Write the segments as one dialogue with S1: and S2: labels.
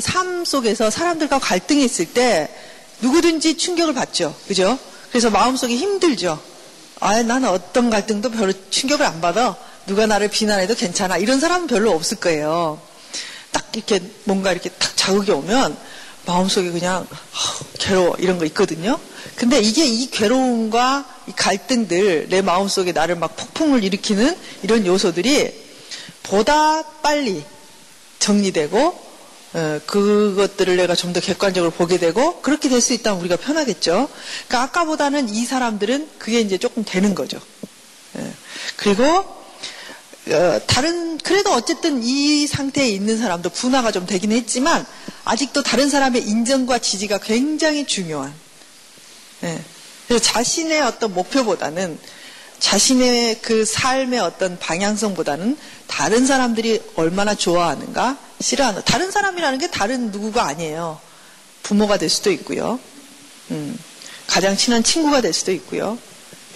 S1: 이렇게 삶 속에서 사람들과 갈등이 있을 때 누구든지 충격을 받죠. 그죠? 그래서 마음속이 힘들죠. 아, 나는 어떤 갈등도 별로 충격을 안 받아. 누가 나를 비난해도 괜찮아. 이런 사람은 별로 없을 거예요. 딱 이렇게 뭔가 이렇게 딱 자극이 오면 마음속에 그냥 괴로워 이런 거 있거든요. 근데 이게 이 괴로움과 이 갈등들 내 마음속에 나를 막 폭풍을 일으키는 이런 요소들이 보다 빨리 정리되고 어, 그것들을 내가 좀 더 객관적으로 보게 되고 그렇게 될 수 있다면 우리가 편하겠죠. 그러니까 아까보다는 이 사람들은 그게 이제 조금 되는 거죠. 예. 그리고 어, 다른 그래도 어쨌든 이 상태에 있는 사람도 분화가 좀 되긴 했지만 아직도 다른 사람의 인정과 지지가 굉장히 중요한. 예. 그래서 자신의 어떤 목표보다는 자신의 그 삶의 어떤 방향성보다는 다른 사람들이 얼마나 좋아하는가, 싫어하는 다른 사람이라는 게 다른 누구가 아니에요. 부모가 될 수도 있고요. 음, 가장 친한 친구가 될 수도 있고요.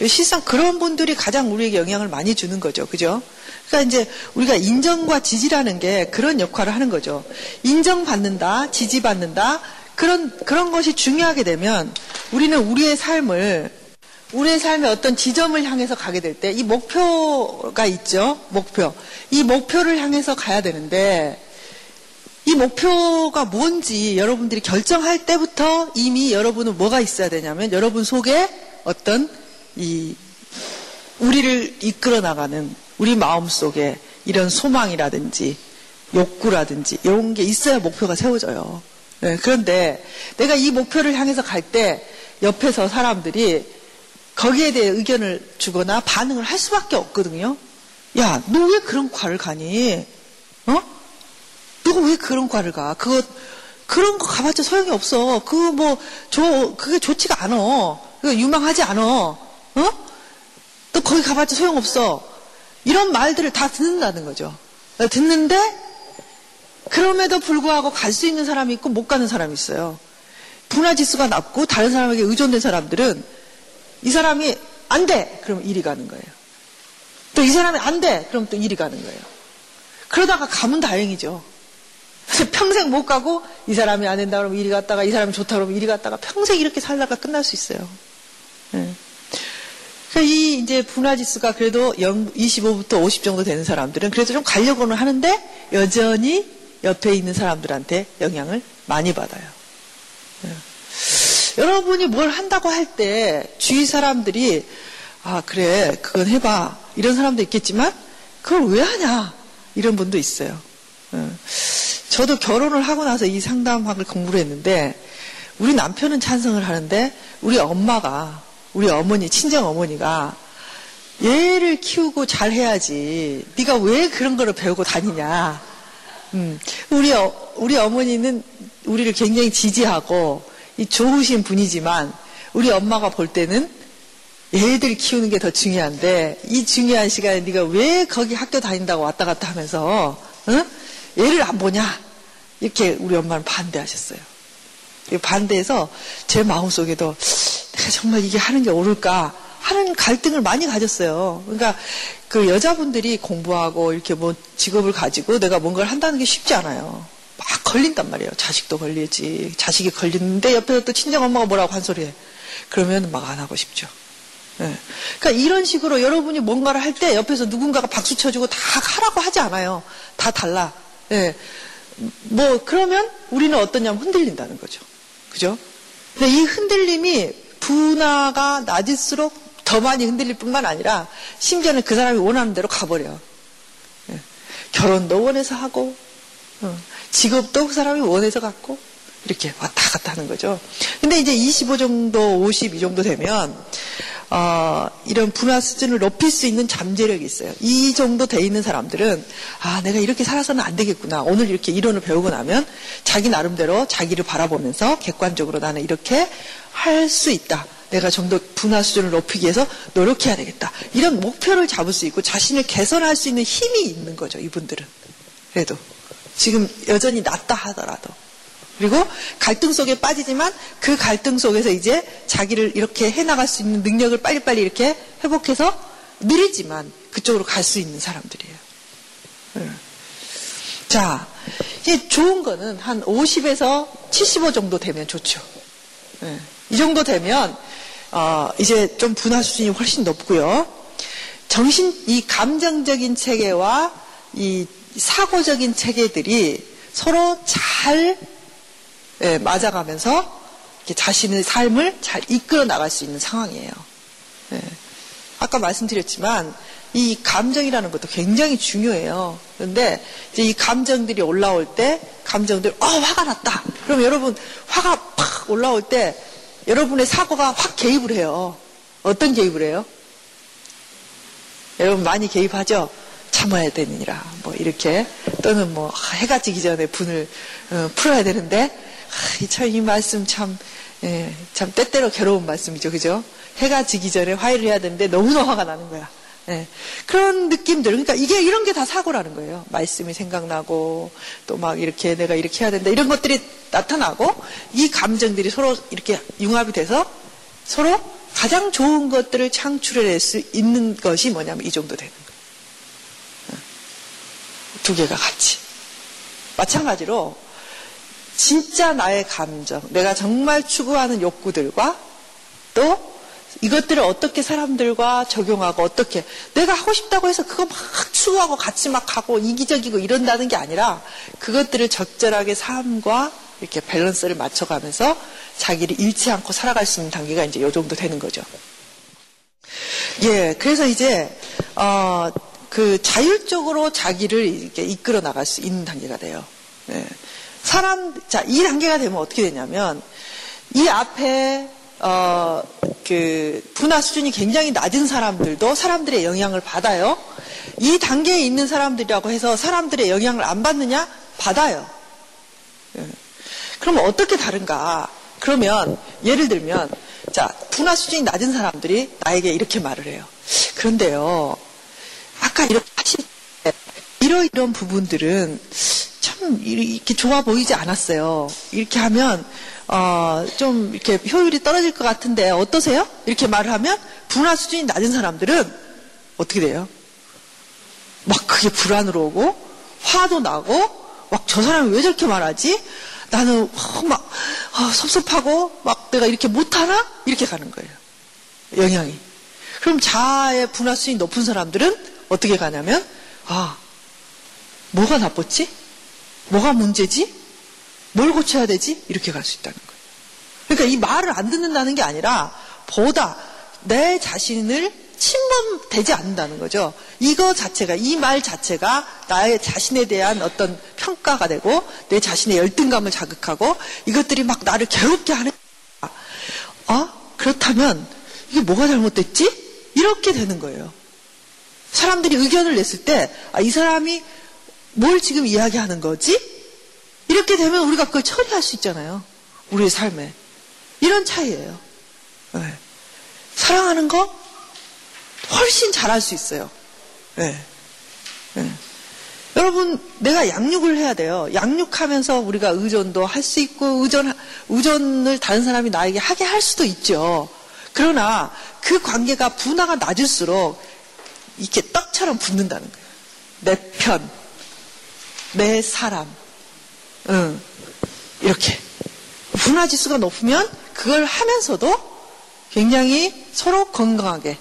S1: 실상 그런 분들이 가장 우리에게 영향을 많이 주는 거죠. 그죠? 그러니까 이제 우리가 인정과 지지라는 게 그런 역할을 하는 거죠. 인정받는다, 지지받는다, 그런, 그런 것이 중요하게 되면 우리는 우리의 삶을, 우리의 삶의 어떤 지점을 향해서 가게 될 때 이 목표가 있죠. 목표. 이 목표를 향해서 가야 되는데 이 목표가 뭔지 여러분들이 결정할 때부터 이미 여러분은 뭐가 있어야 되냐면 여러분 속에 어떤 이 우리를 이끌어 나가는 우리 마음 속에 이런 소망이라든지 욕구라든지 이런 게 있어야 목표가 세워져요. 네, 그런데 내가 이 목표를 향해서 갈 때 옆에서 사람들이 거기에 대해 의견을 주거나 반응을 할 수밖에 없거든요. 야, 너 왜 그런 과를 가니? 어? 너가 왜 그런 과를 가? 그거 그런 거 가봤자 소용이 없어. 그거 뭐, 저, 그게 좋지가 않아. 그거 유망하지 않아. 어? 너 거기 가봤자 소용 없어. 이런 말들을 다 듣는다는 거죠. 듣는데, 그럼에도 불구하고 갈 수 있는 사람이 있고 못 가는 사람이 있어요. 분화 지수가 낮고 다른 사람에게 의존된 사람들은 이 사람이 안 돼! 그럼 일이 가는 거예요. 또 이 사람이 안 돼! 그럼 또 일이 가는 거예요. 그러다가 가면 다행이죠. 평생 못 가고 이 사람이 안 된다 그러면 이리 갔다가 이 사람이 좋다 그러면 이리 갔다가 평생 이렇게 살다가 끝날 수 있어요. 네. 이 이제 분화 지수가 그래도 0, 25부터 50 정도 되는 사람들은 그래도 좀 가려고는 하는데 여전히 옆에 있는 사람들한테 영향을 많이 받아요. 네. 여러분이 뭘 한다고 할 때 주위 사람들이 아 그래 그건 해봐 이런 사람도 있겠지만 그걸 왜 하냐 이런 분도 있어요. 네. 저도 결혼을 하고 나서 이 상담학을 공부를 했는데 우리 남편은 찬성을 하는데 우리 엄마가 우리 어머니 친정 어머니가 얘를 키우고 잘 해야지 네가 왜 그런 거를 배우고 다니냐 음, 우리 어, 우리 어머니는 우리를 굉장히 지지하고 좋으신 분이지만 우리 엄마가 볼 때는 애들 키우는 게 더 중요한데 이 중요한 시간에 네가 왜 거기 학교 다닌다고 왔다 갔다 하면서 응? 얘를 안 보냐 이렇게 우리 엄마는 반대하셨어요. 반대해서 제 마음속에도 내가 정말 이게 하는 게 옳을까 하는 갈등을 많이 가졌어요. 그러니까 그 여자분들이 공부하고 이렇게 뭐 직업을 가지고 내가 뭔가를 한다는 게 쉽지 않아요. 막 걸린단 말이에요. 자식도 걸리지. 자식이 걸리는데 옆에서 또 친정엄마가 뭐라고 한 소리 해. 그러면 막 안 하고 싶죠. 네. 그러니까 이런 식으로 여러분이 뭔가를 할 때 옆에서 누군가가 박수 쳐주고 다 하라고 하지 않아요. 다 달라. 네. 뭐 그러면 우리는 어떠냐면 흔들린다는 거죠. 그죠? 근데 이 흔들림이 분화가 낮을수록 더 많이 흔들릴 뿐만 아니라 심지어는 그 사람이 원하는 대로 가버려. 예. 결혼도 원해서 하고 어. 직업도 그 사람이 원해서 갖고 이렇게 왔다 갔다 하는 거죠. 근데 이제 25 정도, 50이 정도 되면 어, 이런 분화 수준을 높일 수 있는 잠재력이 있어요. 이 정도 돼 있는 사람들은 아 내가 이렇게 살아서는 안 되겠구나. 오늘 이렇게 이론을 배우고 나면 자기 나름대로 자기를 바라보면서 객관적으로 나는 이렇게 할 수 있다. 내가 좀 더 분화 수준을 높이기 위해서 노력해야 되겠다. 이런 목표를 잡을 수 있고 자신을 개선할 수 있는 힘이 있는 거죠. 이분들은. 그래도 지금 여전히 낮다 하더라도. 그리고 갈등 속에 빠지지만 그 갈등 속에서 이제 자기를 이렇게 해나갈 수 있는 능력을 빨리빨리 이렇게 회복해서 느리지만 그쪽으로 갈 수 있는 사람들이에요. 네. 자, 이게 좋은 거는 한 50에서 75 정도 되면 좋죠. 네. 이 정도 되면 어, 이제 좀 분화 수준이 훨씬 높고요. 정신 이 감정적인 체계와 이 사고적인 체계들이 서로 잘 예, 맞아가면서 자신의 삶을 잘 이끌어 나갈 수 있는 상황이에요. 예. 아까 말씀드렸지만 이 감정이라는 것도 굉장히 중요해요. 그런데 이제 이 감정들이 올라올 때 감정들 어 화가 났다. 그럼 여러분 화가 팍 올라올 때 여러분의 사고가 확 개입을 해요. 어떤 개입을 해요? 여러분 많이 개입하죠? 참아야 되느니라. 뭐 이렇게 또는 뭐 해가 지기 전에 분을 어, 풀어야 되는데 아, 참이 말씀 참 예, 참 때때로 괴로운 말씀이죠. 그죠? 해가 지기 전에 화해를 해야 되는데 너무나 화가 나는 거야. 예, 그런 느낌들. 그러니까 이게 이런 게 다 사고라는 거예요. 말씀이 생각나고 또 막 이렇게 내가 이렇게 해야 된다. 이런 것들이 나타나고 이 감정들이 서로 이렇게 융합이 돼서 서로 가장 좋은 것들을 창출해낼 수 있는 것이 뭐냐면 이 정도 되는 거예요. 예. 두 개가 같이. 마찬가지로 진짜 나의 감정, 내가 정말 추구하는 욕구들과 또 이것들을 어떻게 사람들과 적용하고 어떻게 내가 하고 싶다고 해서 그거 막 추구하고 같이 막 가고 이기적이고 이런다는 게 아니라 그것들을 적절하게 삶과 이렇게 밸런스를 맞춰가면서 자기를 잃지 않고 살아갈 수 있는 단계가 이제 요 정도 되는 거죠. 예, 그래서 이제 어, 그 자율적으로 자기를 이렇게 이끌어 나갈 수 있는 단계가 돼요. 예. 사람, 자, 이 단계가 되면 어떻게 되냐면, 이 앞에, 어, 그, 분화 수준이 굉장히 낮은 사람들도 사람들의 영향을 받아요. 이 단계에 있는 사람들이라고 해서 사람들의 영향을 안 받느냐? 받아요. 예. 그러면 어떻게 다른가? 그러면, 예를 들면, 자, 분화 수준이 낮은 사람들이 나에게 이렇게 말을 해요. 그런데요, 아까 이렇게 하실 때, 이러 이런 부분들은 참 이렇게 좋아 보이지 않았어요. 이렇게 하면 어, 좀 이렇게 효율이 떨어질 것 같은데 어떠세요? 이렇게 말을 하면 분화 수준이 낮은 사람들은 어떻게 돼요? 막 그게 불안으로 오고 화도 나고 막 저 사람이 왜 저렇게 말하지? 나는 막 어, 섭섭하고 막 내가 이렇게 못하나? 이렇게 가는 거예요. 영향이. 그럼 자아의 분화 수준이 높은 사람들은 어떻게 가냐면 아 뭐가 나빴지? 뭐가 문제지? 뭘 고쳐야 되지? 이렇게 갈 수 있다는 거예요. 그러니까 이 말을 안 듣는다는 게 아니라 보다 내 자신을 침범되지 않는다는 거죠. 이거 자체가, 이 말 자체가 나의 자신에 대한 어떤 평가가 되고 내 자신의 열등감을 자극하고 이것들이 막 나를 괴롭게 하는 어? 그렇다면 이게 뭐가 잘못됐지? 이렇게 되는 거예요. 사람들이 의견을 냈을 때, 아, 이 사람이 뭘 지금 이야기하는 거지? 이렇게 되면 우리가 그걸 처리할 수 있잖아요. 우리의 삶에. 이런 차이예요. 네. 사랑하는 거 훨씬 잘할 수 있어요. 네. 네. 여러분, 내가 양육을 해야 돼요. 양육하면서 우리가 의존도 할 수 있고, 의존, 의존을 다른 사람이 나에게 하게 할 수도 있죠. 그러나 그 관계가 분화가 낮을수록 이렇게 떡처럼 붙는다는 거예요. 내 편, 내 사람. 응. 이렇게. 분화 지수가 높으면 그걸 하면서도 굉장히 서로 건강하게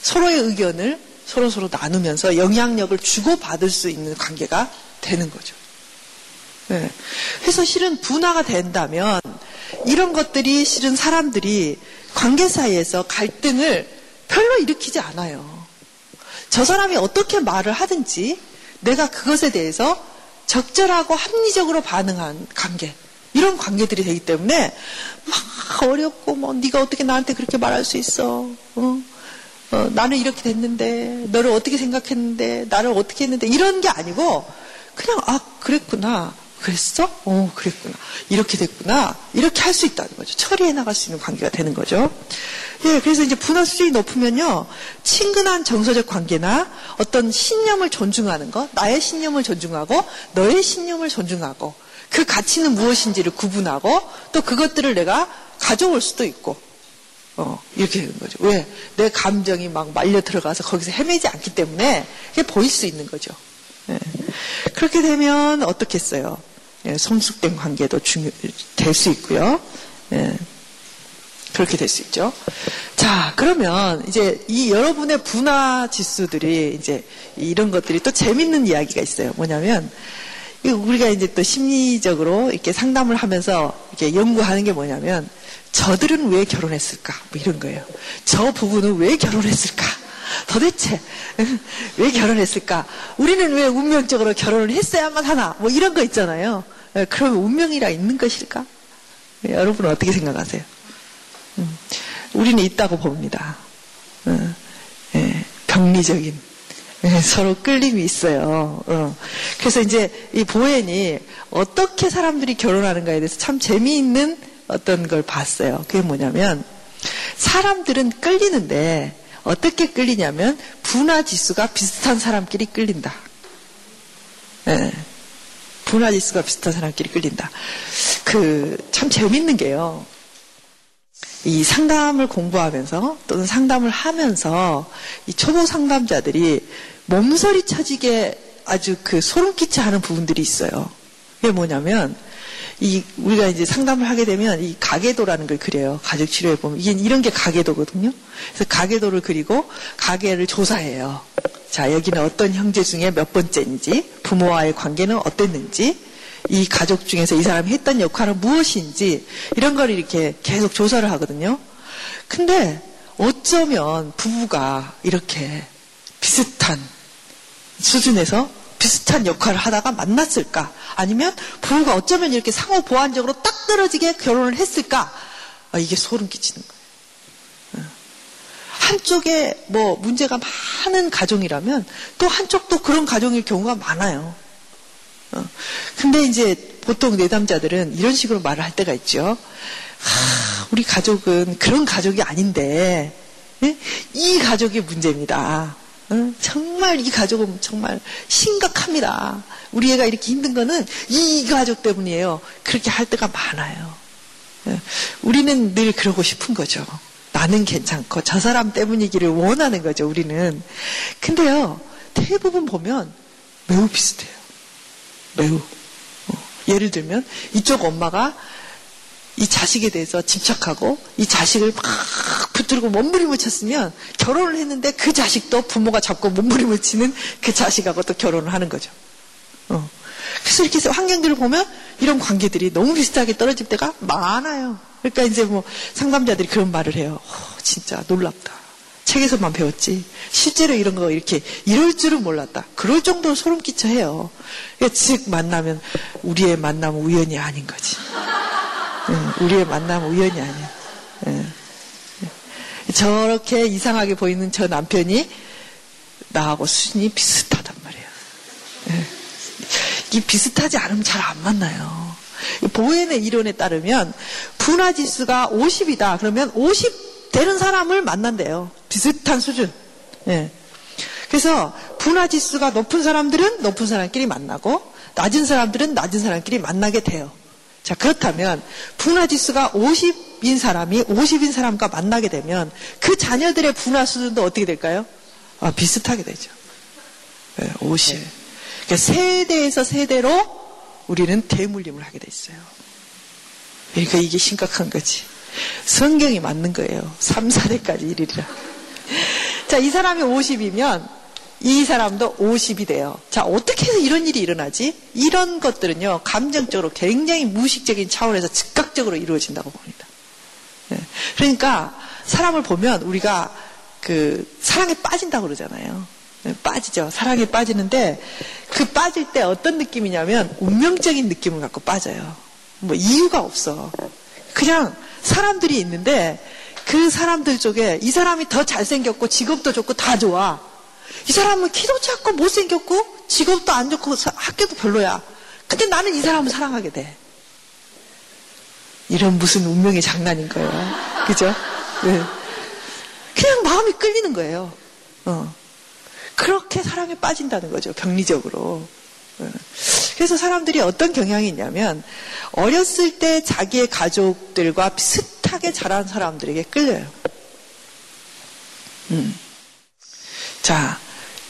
S1: 서로의 의견을 서로 서로 나누면서 영향력을 주고받을 수 있는 관계가 되는 거죠. 네. 그래서 실은 분화가 된다면 이런 것들이 실은 사람들이 관계 사이에서 갈등을 별로 일으키지 않아요. 저 사람이 어떻게 말을 하든지 내가 그것에 대해서 적절하고 합리적으로 반응한 관계 이런 관계들이 되기 때문에 막 어렵고 뭐 네가 어떻게 나한테 그렇게 말할 수 있어? 어? 어, 나는 이렇게 됐는데 너를 어떻게 생각했는데 나를 어떻게 했는데 이런 게 아니고 그냥 아 그랬구나. 그랬어? 어 그랬구나. 이렇게 됐구나. 이렇게 할 수 있다는 거죠. 처리해 나갈 수 있는 관계가 되는 거죠 예, 그래서 이제 분화 수준이 높으면요, 친근한 정서적 관계나 어떤 신념을 존중하는 것, 나의 신념을 존중하고 너의 신념을 존중하고 그 가치는 무엇인지를 구분하고 또 그것들을 내가 가져올 수도 있고, 어, 이렇게 되는 거죠. 왜? 내 감정이 막 말려 들어가서 거기서 헤매지 않기 때문에 그게 보일 수 있는 거죠. 예. 그렇게 되면 어떻겠어요? 예, 성숙된 관계도 중요, 될 수 있고요. 예, 그렇게 될 수 있죠. 자, 그러면 이제 이 여러분의 분화 지수들이 이제 이런 것들이 또 재밌는 이야기가 있어요. 뭐냐면, 우리가 이제 또 심리적으로 이렇게 상담을 하면서 이렇게 연구하는 게 뭐냐면, 저들은 왜 결혼했을까? 뭐 이런 거예요. 저 부부는 왜 결혼했을까? 도대체 왜 결혼했을까? 우리는 왜 운명적으로 결혼을 했어야만 하나? 뭐 이런 거 있잖아요. 예, 그러면 운명이라 있는 것일까? 예, 여러분은 어떻게 생각하세요? 음, 우리는 있다고 봅니다. 어, 예, 병리적인 서로 끌림이 있어요. 어. 그래서 이제 이 보엔이 어떻게 사람들이 결혼하는가에 대해서 참 재미있는 어떤 걸 봤어요. 그게 뭐냐면 사람들은 끌리는데 어떻게 끌리냐면 분화 지수가 비슷한 사람끼리 끌린다. 네. 분화 지수가 비슷한 사람끼리 끌린다. 그 참 재밌는 게요. 이 상담을 공부하면서 또는 상담을 하면서 이 초보 상담자들이 몸서리 쳐지게 아주 그 소름 끼쳐 하는 부분들이 있어요. 그게 뭐냐면 이 우리가 이제 상담을 하게 되면 이 가계도라는 걸 그려요. 가족 치료에 보면 이게 이런 게 가계도거든요. 그래서 가계도를 그리고 가계를 조사해요. 자 여기는 어떤 형제 중에 몇 번째인지 부모와의 관계는 어땠는지 이 가족 중에서 이 사람이 했던 역할은 무엇인지 이런 걸 이렇게 계속 조사를 하거든요. 근데 어쩌면 부부가 이렇게 비슷한 수준에서 비슷한 역할을 하다가 만났을까? 아니면 부부가 어쩌면 이렇게 상호 보완적으로 딱 떨어지게 결혼을 했을까? 아, 이게 소름 끼치는 거예요. 어. 한쪽에 뭐 문제가 많은 가정이라면 또 한쪽도 그런 가정일 경우가 많아요. 어. 근데 이제 보통 내담자들은 이런 식으로 말을 할 때가 있죠. 하, 우리 가족은 그런 가족이 아닌데, 네? 이 가족이 문제입니다. 정말 이 가족은 정말 심각합니다. 우리 애가 이렇게 힘든 거는 이 가족 때문이에요. 그렇게 할 때가 많아요. 예. 우리는 늘 그러고 싶은 거죠. 나는 괜찮고 저 사람 때문이기를 원하는 거죠, 우리는. 근데요, 대부분 보면 매우 비슷해요. 매우. 어. 예를 들면 이쪽 엄마가 이 자식에 대해서 집착하고 이 자식을 막 붙들고 몸부림을 쳤으면 결혼을 했는데 그 자식도 부모가 잡고 몸부림을 치는 그 자식하고 또 결혼을 하는 거죠. 어. 그래서 이렇게 환경들을 보면 이런 관계들이 너무 비슷하게 떨어질 때가 많아요. 그러니까 이제 뭐 상담자들이 그런 말을 해요. 어, 진짜 놀랍다. 책에서만 배웠지. 실제로 이런 거 이렇게 이럴 줄은 몰랐다. 그럴 정도로 소름 끼쳐 해요. 그러니까 즉 만나면 우리의 만남은 우연이 아닌 거지. 우리의 만남 우연이 아니야. 저렇게 이상하게 보이는 저 남편이 나하고 수준이 비슷하단 말이에요. 이 비슷하지 않으면 잘 안 만나요. 보엔의 이론에 따르면 분화 지수가 50이다. 그러면 50 되는 사람을 만난대요. 비슷한 수준. 예. 그래서 분화 지수가 높은 사람들은 높은 사람끼리 만나고 낮은 사람들은 낮은 사람끼리 만나게 돼요. 자, 그렇다면 분화 지수가 50인 사람이 50인 사람과 만나게 되면 그 자녀들의 분화 수준도 어떻게 될까요? 아, 비슷하게 되죠. 네, 50. 네. 그러니까 세대에서 세대로 우리는 대물림을 하게 돼 있어요. 그러니까 이게 심각한 거지. 성경이 맞는 거예요. 3, 4대까지 이르리라. 자, 이 사람이 50이면 이 사람도 50이 돼요. 자, 어떻게 해서 이런 일이 일어나지? 이런 것들은요, 감정적으로 굉장히 무의식적인 차원에서 즉각적으로 이루어진다고 봅니다. 네. 그러니까 사람을 보면 우리가 그 사랑에 빠진다고 그러잖아요. 네, 빠지죠. 사랑에 빠지는데 그 빠질 때 어떤 느낌이냐면 운명적인 느낌을 갖고 빠져요. 뭐 이유가 없어. 그냥 사람들이 있는데 그 사람들 쪽에 이 사람이 더 잘생겼고 직업도 좋고 다 좋아. 이 사람은 키도 작고 못생겼고 직업도 안 좋고 학교도 별로야. 근데 나는 이 사람을 사랑하게 돼. 이런 무슨 운명의 장난인 거예요. 그죠? 네. 그냥 마음이 끌리는 거예요. 어. 그렇게 사랑에 빠진다는 거죠. 병리적으로. 어. 그래서 사람들이 어떤 경향이 있냐면 어렸을 때 자기의 가족들과 비슷 하게 자란 사람들에게 끌려요. 음. 자,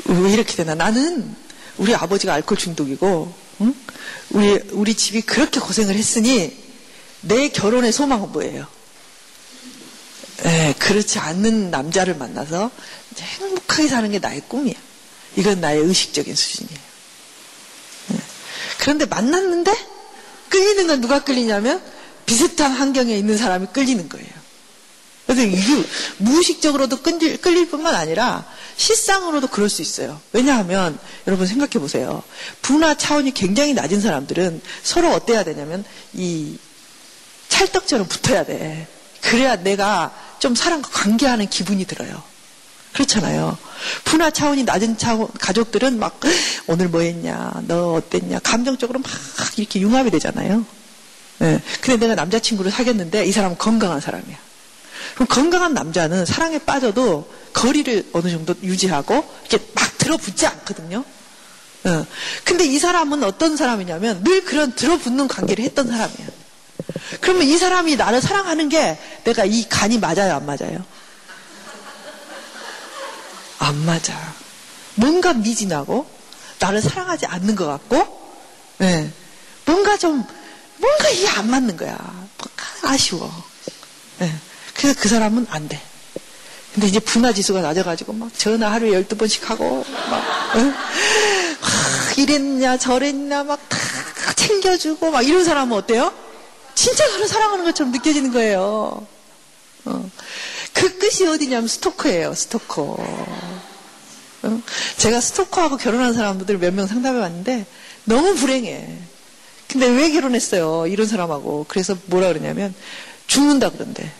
S1: 왜 이렇게 되나? 나는 우리 아버지가 알코올 중독이고, 응? 우리, 우리 집이 그렇게 고생을 했으니, 내 결혼의 소망은 뭐예요? 에, 그렇지 않는 남자를 만나서 행복하게 사는 게 나의 꿈이야. 이건 나의 의식적인 수준이에요. 네. 그런데 만났는데 끌리는 건 누가 끌리냐면 비슷한 환경에 있는 사람이 끌리는 거예요. 그래서 이게 무의식적으로도 끌릴, 끌릴 뿐만 아니라 실상으로도 그럴 수 있어요. 왜냐하면 여러분 생각해 보세요. 분화 차원이 굉장히 낮은 사람들은 서로 어때야 되냐면 이 찰떡처럼 붙어야 돼. 그래야 내가 좀 사람과 관계하는 기분이 들어요. 그렇잖아요. 분화 차원이 낮은 차원, 가족들은 막, 오늘 뭐 했냐, 너 어땠냐, 감정적으로 막 이렇게 융합이 되잖아요. 네. 근데 내가 남자친구를 사귀었는데 이 사람은 건강한 사람이야. 그럼 건강한 남자는 사랑에 빠져도 거리를 어느 정도 유지하고 이렇게 막 들어붙지 않거든요. 어. 근데 이 사람은 어떤 사람이냐면 늘 그런 들어붙는 관계를 했던 사람이야. 그러면 이 사람이 나를 사랑하는 게 내가 이 간이 맞아요, 안 맞아요? 안 맞아. 뭔가 미진하고 나를 사랑하지 않는 것 같고, 네. 뭔가 좀 뭔가 이게 안 맞는 거야. 아쉬워. 네. 그래서 그 사람은 안 돼. 근데 이제 분화 지수가 낮아가지고 막 전화 하루에 12번씩 하고, 막, 응? 막 이랬냐, 저랬냐, 막 다 챙겨주고, 막 이런 사람은 어때요? 진짜 나를 사랑하는 것처럼 느껴지는 거예요. 어. 그 끝이 어디냐면 스토커예요, 스토커. 어? 제가 스토커하고 결혼한 사람들 몇 명 상담해 봤는데 너무 불행해. 근데 왜 결혼했어요? 이런 사람하고. 그래서 뭐라 그러냐면 죽는다 그런대.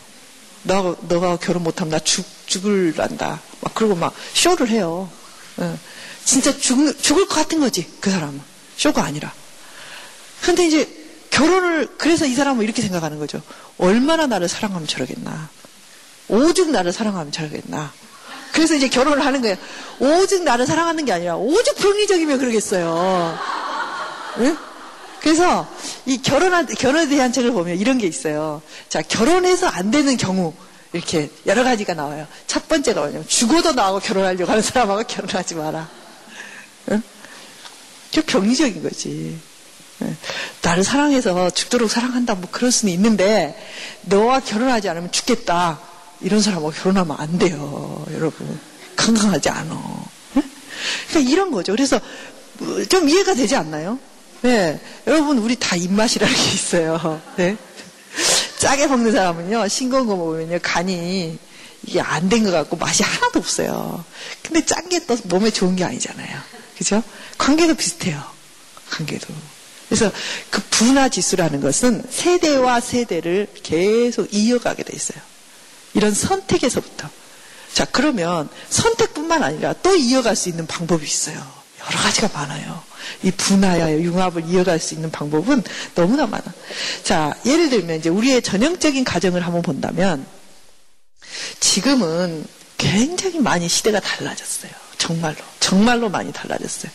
S1: 너, 너가 결혼 못하면 나 죽, 죽을란다. 막 그러고 막 쇼를 해요. 어. 진짜 죽, 죽을 것 같은 거지. 그 사람은. 쇼가 아니라. 근데 이제 결혼을, 그래서 이 사람은 이렇게 생각하는 거죠. 얼마나 나를 사랑하면 저러겠나. 오죽 나를 사랑하면 저러겠나. 그래서 이제 결혼을 하는 거예요. 오죽 나를 사랑하는 게 아니라 오죽 병리적이면 그러겠어요. 응? 그래서 이 결혼한, 결혼에 대한 책을 보면 이런 게 있어요. 자, 결혼해서 안 되는 경우, 이렇게 여러 가지가 나와요. 첫 번째가 뭐냐면, 죽어도 나하고 결혼하려고 하는 사람하고 결혼하지 마라. 응? 그 병리적인 거지. 나를 사랑해서 죽도록 사랑한다, 뭐 그럴 수는 있는데, 너와 결혼하지 않으면 죽겠다. 이런 사람하고 결혼하면 안 돼요, 여러분. 건강하지 않아. 그러니까 이런 거죠. 그래서 좀 이해가 되지 않나요? 네. 여러분, 우리 다 입맛이라는 게 있어요. 네. 짜게 먹는 사람은요, 싱거운 거 먹으면요, 간이 이게 안 된 것 같고 맛이 하나도 없어요. 근데 짠 게 또 몸에 좋은 게 아니잖아요. 그죠? 관계도 비슷해요. 관계도. 그래서 그 분화 지수라는 것은 세대와 세대를 계속 이어가게 돼 있어요. 이런 선택에서부터. 자, 그러면 선택뿐만 아니라 또 이어갈 수 있는 방법이 있어요. 여러 가지가 많아요. 이 분화야 융합을 이어갈 수 있는 방법은 너무나 많아. 자, 예를 들면 이제 우리의 전형적인 가정을 한번 본다면 지금은 굉장히 많이 시대가 달라졌어요. 정말로. 정말로 많이 달라졌어요.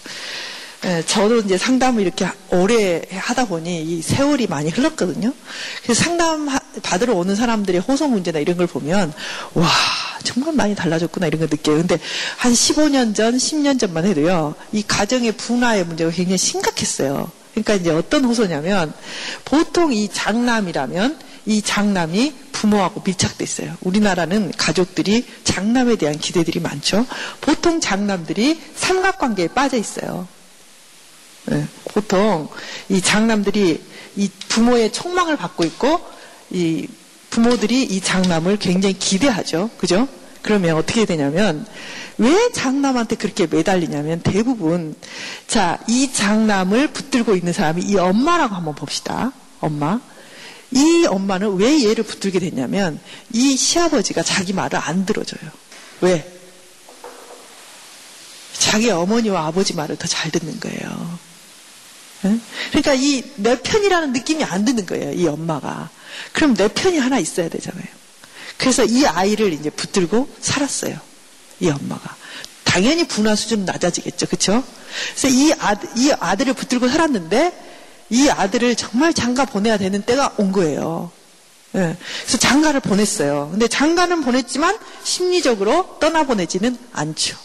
S1: 예, 저도 이제 상담을 이렇게 오래 하다 보니 이 세월이 많이 흘렀거든요. 그래서 상담 받으러 오는 사람들의 호소 문제나 이런 걸 보면 와 정말 많이 달라졌구나 이런 걸 느껴요. 근데 한 15년 전, 10년 전만 해도요 이 가정의 분화의 문제가 굉장히 심각했어요. 그러니까 이제 어떤 호소냐면 보통 이 장남이라면 이 장남이 부모하고 밀착돼 있어요. 우리나라는 가족들이 장남에 대한 기대들이 많죠. 보통 장남들이 삼각관계에 빠져 있어요. 네, 보통 이 장남들이 이 부모의 촉망을 받고 있고 이 부모들이 이 장남을 굉장히 기대하죠. 그죠? 그러면 어떻게 되냐면 왜 장남한테 그렇게 매달리냐면 대부분 자, 이 장남을 붙들고 있는 사람이 이 엄마라고 한번 봅시다. 엄마. 이 엄마는 왜 얘를 붙들게 됐냐면 이 시아버지가 자기 말을 안 들어줘요. 왜? 자기 어머니와 아버지 말을 더 잘 듣는 거예요. 그러니까 이 내 편이라는 느낌이 안 드는 거예요. 이 엄마가. 그럼 내 편이 하나 있어야 되잖아요. 그래서 이 아이를 이제 붙들고 살았어요. 이 엄마가. 당연히 분화 수준은 낮아지겠죠. 그렇죠? 그래서 이, 아, 이 아들을 붙들고 살았는데 이 아들을 정말 장가 보내야 되는 때가 온 거예요. 네. 그래서 장가를 보냈어요. 근데 장가는 보냈지만 심리적으로 떠나보내지는 않죠.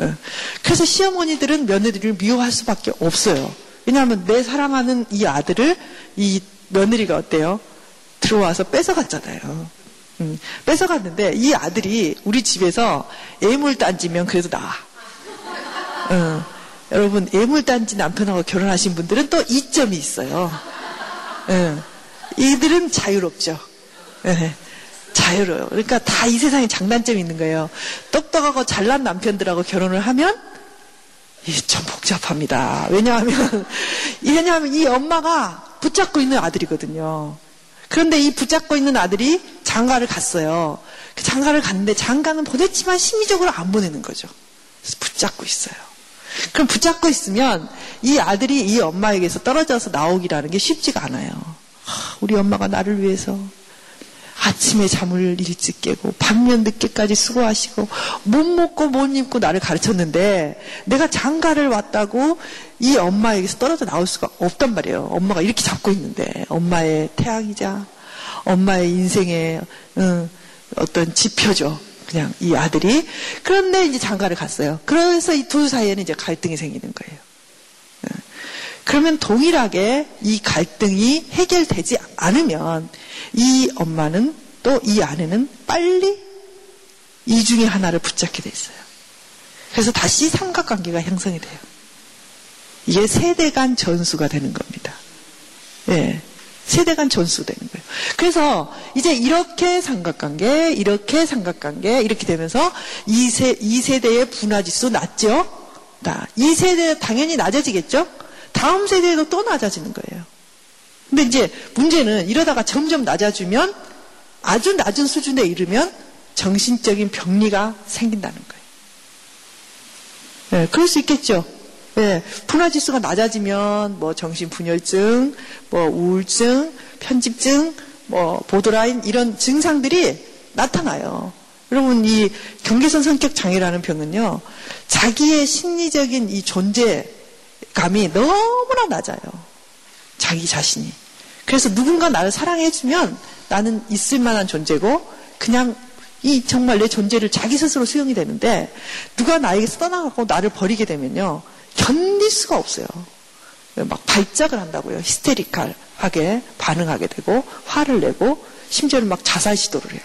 S1: 예. 그래서 시어머니들은 며느리를 미워할 수밖에 없어요. 왜냐하면 내 사랑하는 이 아들을 이 며느리가 어때요? 들어와서 뺏어갔잖아요. 음, 뺏어갔는데 이 아들이 우리 집에서 애물단지면 그래도 나아. 어, 여러분 애물단지 남편하고 결혼하신 분들은 또 이점이 있어요. 어, 이들은 자유롭죠. 예, 자유로워요. 그러니까 다 이 세상에 장단점이 있는 거예요. 똑똑하고 잘난 남편들하고 결혼을 하면 좀 복잡합니다. 왜냐하면 왜냐하면 이 엄마가 붙잡고 있는 아들이거든요. 그런데 이 붙잡고 있는 아들이 장가를 갔어요. 그 장가를 갔는데 장가는 보냈지만 심리적으로 안 보내는 거죠. 붙잡고 있어요. 그럼 붙잡고 있으면 이 아들이 이 엄마에게서 떨어져서 나오기라는 게 쉽지가 않아요. 우리 엄마가 나를 위해서 아침에 잠을 일찍 깨고 밤면 늦게까지 수고하시고 못 먹고 못 입고 나를 가르쳤는데 내가 장가를 왔다고 이 엄마에게서 떨어져 나올 수가 없단 말이에요. 엄마가 이렇게 잡고 있는데 엄마의 태양이자 엄마의 인생의 응, 어떤 지표죠. 그냥 이 아들이 그런데 이제 장가를 갔어요. 그래서 이둘 사이에는 이제 갈등이 생기는 거예요. 그러면 동일하게 이 갈등이 해결되지 않으면 이 엄마는 또 이 아내는 빨리 이 중에 하나를 붙잡게 돼 있어요. 그래서 다시 삼각관계가 형성이 돼요. 이게 세대 간 전수가 되는 겁니다. 예. 세대 간 전수 되는 거예요. 그래서 이제 이렇게 삼각관계, 이렇게 삼각관계, 이렇게 되면서 이 세, 이 세대의 분화지수 낮죠? 나, 이 세대 당연히 낮아지겠죠? 다음 세대에도 또 낮아지는 거예요. 근데 이제 문제는 이러다가 점점 낮아지면 아주 낮은 수준에 이르면 정신적인 병리가 생긴다는 거예요. 네, 그럴 수 있겠죠. 네, 분화 지수가 낮아지면 뭐 정신 분열증, 뭐 우울증, 편집증, 뭐 보드라인 이런 증상들이 나타나요. 여러분 이 경계선 성격 장애라는 병은요. 자기의 심리적인 이 존재감이 너무나 낮아요. 자기 자신이. 그래서 누군가 나를 사랑해주면 나는 있을 만한 존재고 그냥 이 정말 내 존재를 자기 스스로 수용이 되는데 누가 나에게서 떠나가고 나를 버리게 되면요 견딜 수가 없어요. 막 발작을 한다고요. 히스테리칼하게 반응하게 되고 화를 내고 심지어는 막 자살 시도를 해요.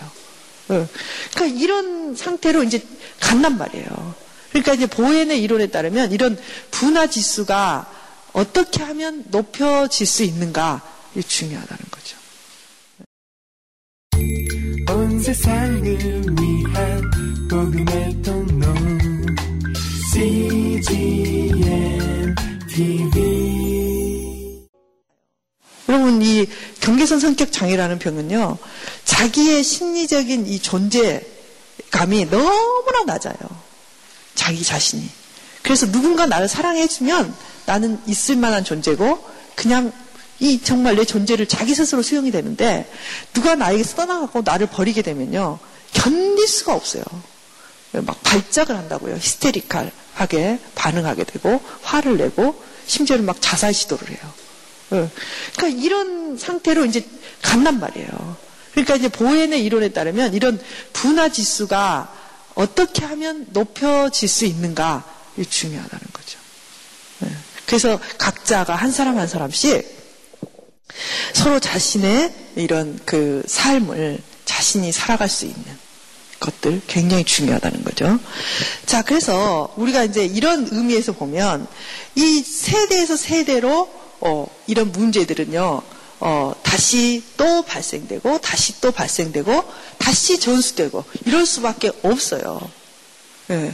S1: 예. 그러니까 이런 상태로 이제 간단 말이에요. 그러니까 이제 보엔의 이론에 따르면 이런 분화 지수가 어떻게 하면 높여질 수 있는가? 이 중요하다는 거죠. 온 세상을 위한 복음의 통로 CGM TV 여러분 이 경계선 성격 장애라는 병은요 자기의 심리적인 이 존재감이 너무나 낮아요. 자기 자신이. 그래서 누군가 나를 사랑해주면 나는 있을 만한 존재고 그냥 이 정말 내 존재를 자기 스스로 수용이 되는데 누가 나에게서 떠나가고 나를 버리게 되면요 견딜 수가 없어요. 막 발작을 한다고요. 히스테리칼하게 반응하게 되고 화를 내고 심지어는 막 자살 시도를 해요. 예. 그러니까 이런 상태로 이제 간단 말이에요. 그러니까 이제 보엔의 이론에 따르면 이런 분화 지수가 어떻게 하면 높여질 수 있는가 이 중요하다는 거죠. 예. 그래서 각자가 한 사람 한 사람씩 서로 자신의 이런 그 삶을 자신이 살아갈 수 있는 것들 굉장히 중요하다는 거죠. 자, 그래서 우리가 이제 이런 의미에서 보면 이 세대에서 세대로 어, 이런 문제들은요, 어, 다시 또 발생되고, 다시 또 발생되고, 다시 전수되고, 이럴 수밖에 없어요. 예.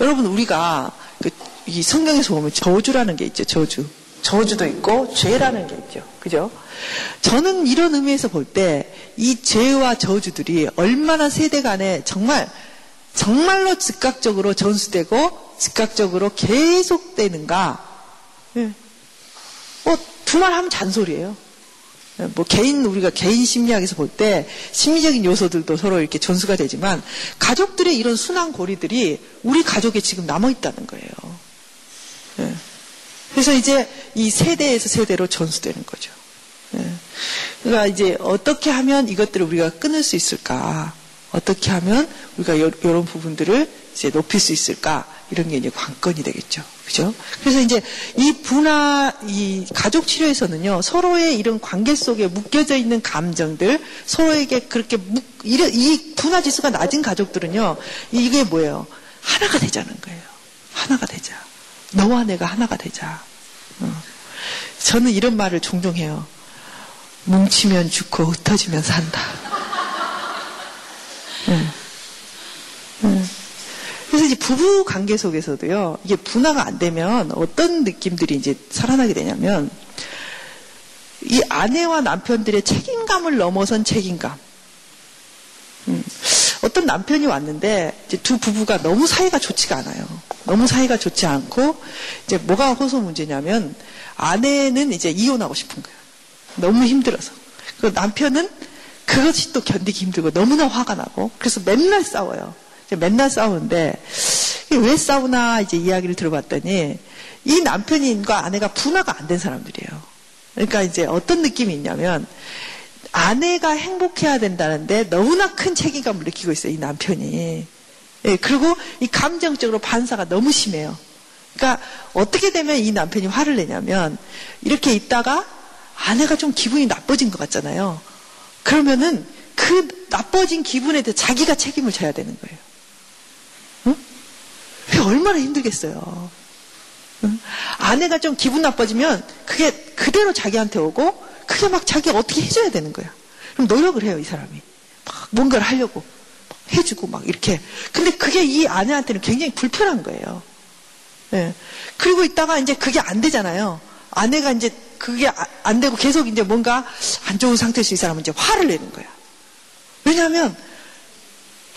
S1: 여러분, 우리가 그, 이 성경에서 보면 저주라는 게 있죠, 저주. 저주도 있고 죄라는 게 있죠. 그죠? 저는 이런 의미에서 볼 때 이 죄와 저주들이 얼마나 세대 간에 정말 정말로 즉각적으로 전수되고 즉각적으로 계속되는가. 예. 뭐 두말 하면 잔소리예요. 예, 뭐 개인 우리가 개인 심리학에서 볼 때 심리적인 요소들도 서로 이렇게 전수가 되지만 가족들의 이런 순환 고리들이 우리 가족에 지금 남아 있다는 거예요. 예. 그래서 이제 이 세대에서 세대로 전수되는 거죠. 예. 그러니까 이제 어떻게 하면 이것들을 우리가 끊을 수 있을까? 어떻게 하면 우리가 이런 부분들을 이제 높일 수 있을까? 이런 게 이제 관건이 되겠죠. 그죠? 그래서 이제 이 분화, 이 가족 치료에서는요, 서로의 이런 관계 속에 묶여져 있는 감정들, 서로에게 그렇게 묵, 이 분화 지수가 낮은 가족들은요, 이게 뭐예요? 하나가 되자는 거예요. 하나가 되자. 너와 내가 하나가 되자. 어. 저는 이런 말을 종종 해요. 뭉치면 죽고 흩어지면 산다. 응. 응. 그래서 이제 부부 관계 속에서도요, 이게 분화가 안 되면 어떤 느낌들이 이제 살아나게 되냐면, 이 아내와 남편들의 책임감을 넘어선 책임감. 음, 어떤 남편이 왔는데, 이제 두 부부가 너무 사이가 좋지가 않아요. 너무 사이가 좋지 않고, 이제 뭐가 호소 문제냐면, 아내는 이제 이혼하고 싶은 거예요. 너무 힘들어서. 그 남편은 그것이 또 견디기 힘들고 너무나 화가 나고, 그래서 맨날 싸워요. 맨날 싸우는데 왜 싸우나 이제 이야기를 들어봤더니 이 남편인과 아내가 분화가 안 된 사람들이에요. 그러니까 이제 어떤 느낌이 있냐면 아내가 행복해야 된다는데 너무나 큰 책임감을 느끼고 있어요. 이 남편이. 예, 그리고 이 감정적으로 반사가 너무 심해요. 그러니까 어떻게 되면 이 남편이 화를 내냐면 이렇게 있다가 아내가 좀 기분이 나빠진 것 같잖아요. 그러면은 그 나빠진 기분에 대해 자기가 책임을 져야 되는 거예요. 그게 얼마나 힘들겠어요. 아내가 좀 기분 나빠지면 그게 그대로 자기한테 오고 그게 막 자기가 어떻게 해줘야 되는 거야. 그럼 노력을 해요, 이 사람이. 막 뭔가를 하려고. 해주고 막 이렇게. 근데 그게 이 아내한테는 굉장히 불편한 거예요. 네. 그리고 있다가 이제 그게 안 되잖아요. 아내가 이제 그게 아, 안 되고 계속 이제 뭔가 안 좋은 상태에서 이 사람은 이제 화를 내는 거야. 왜냐하면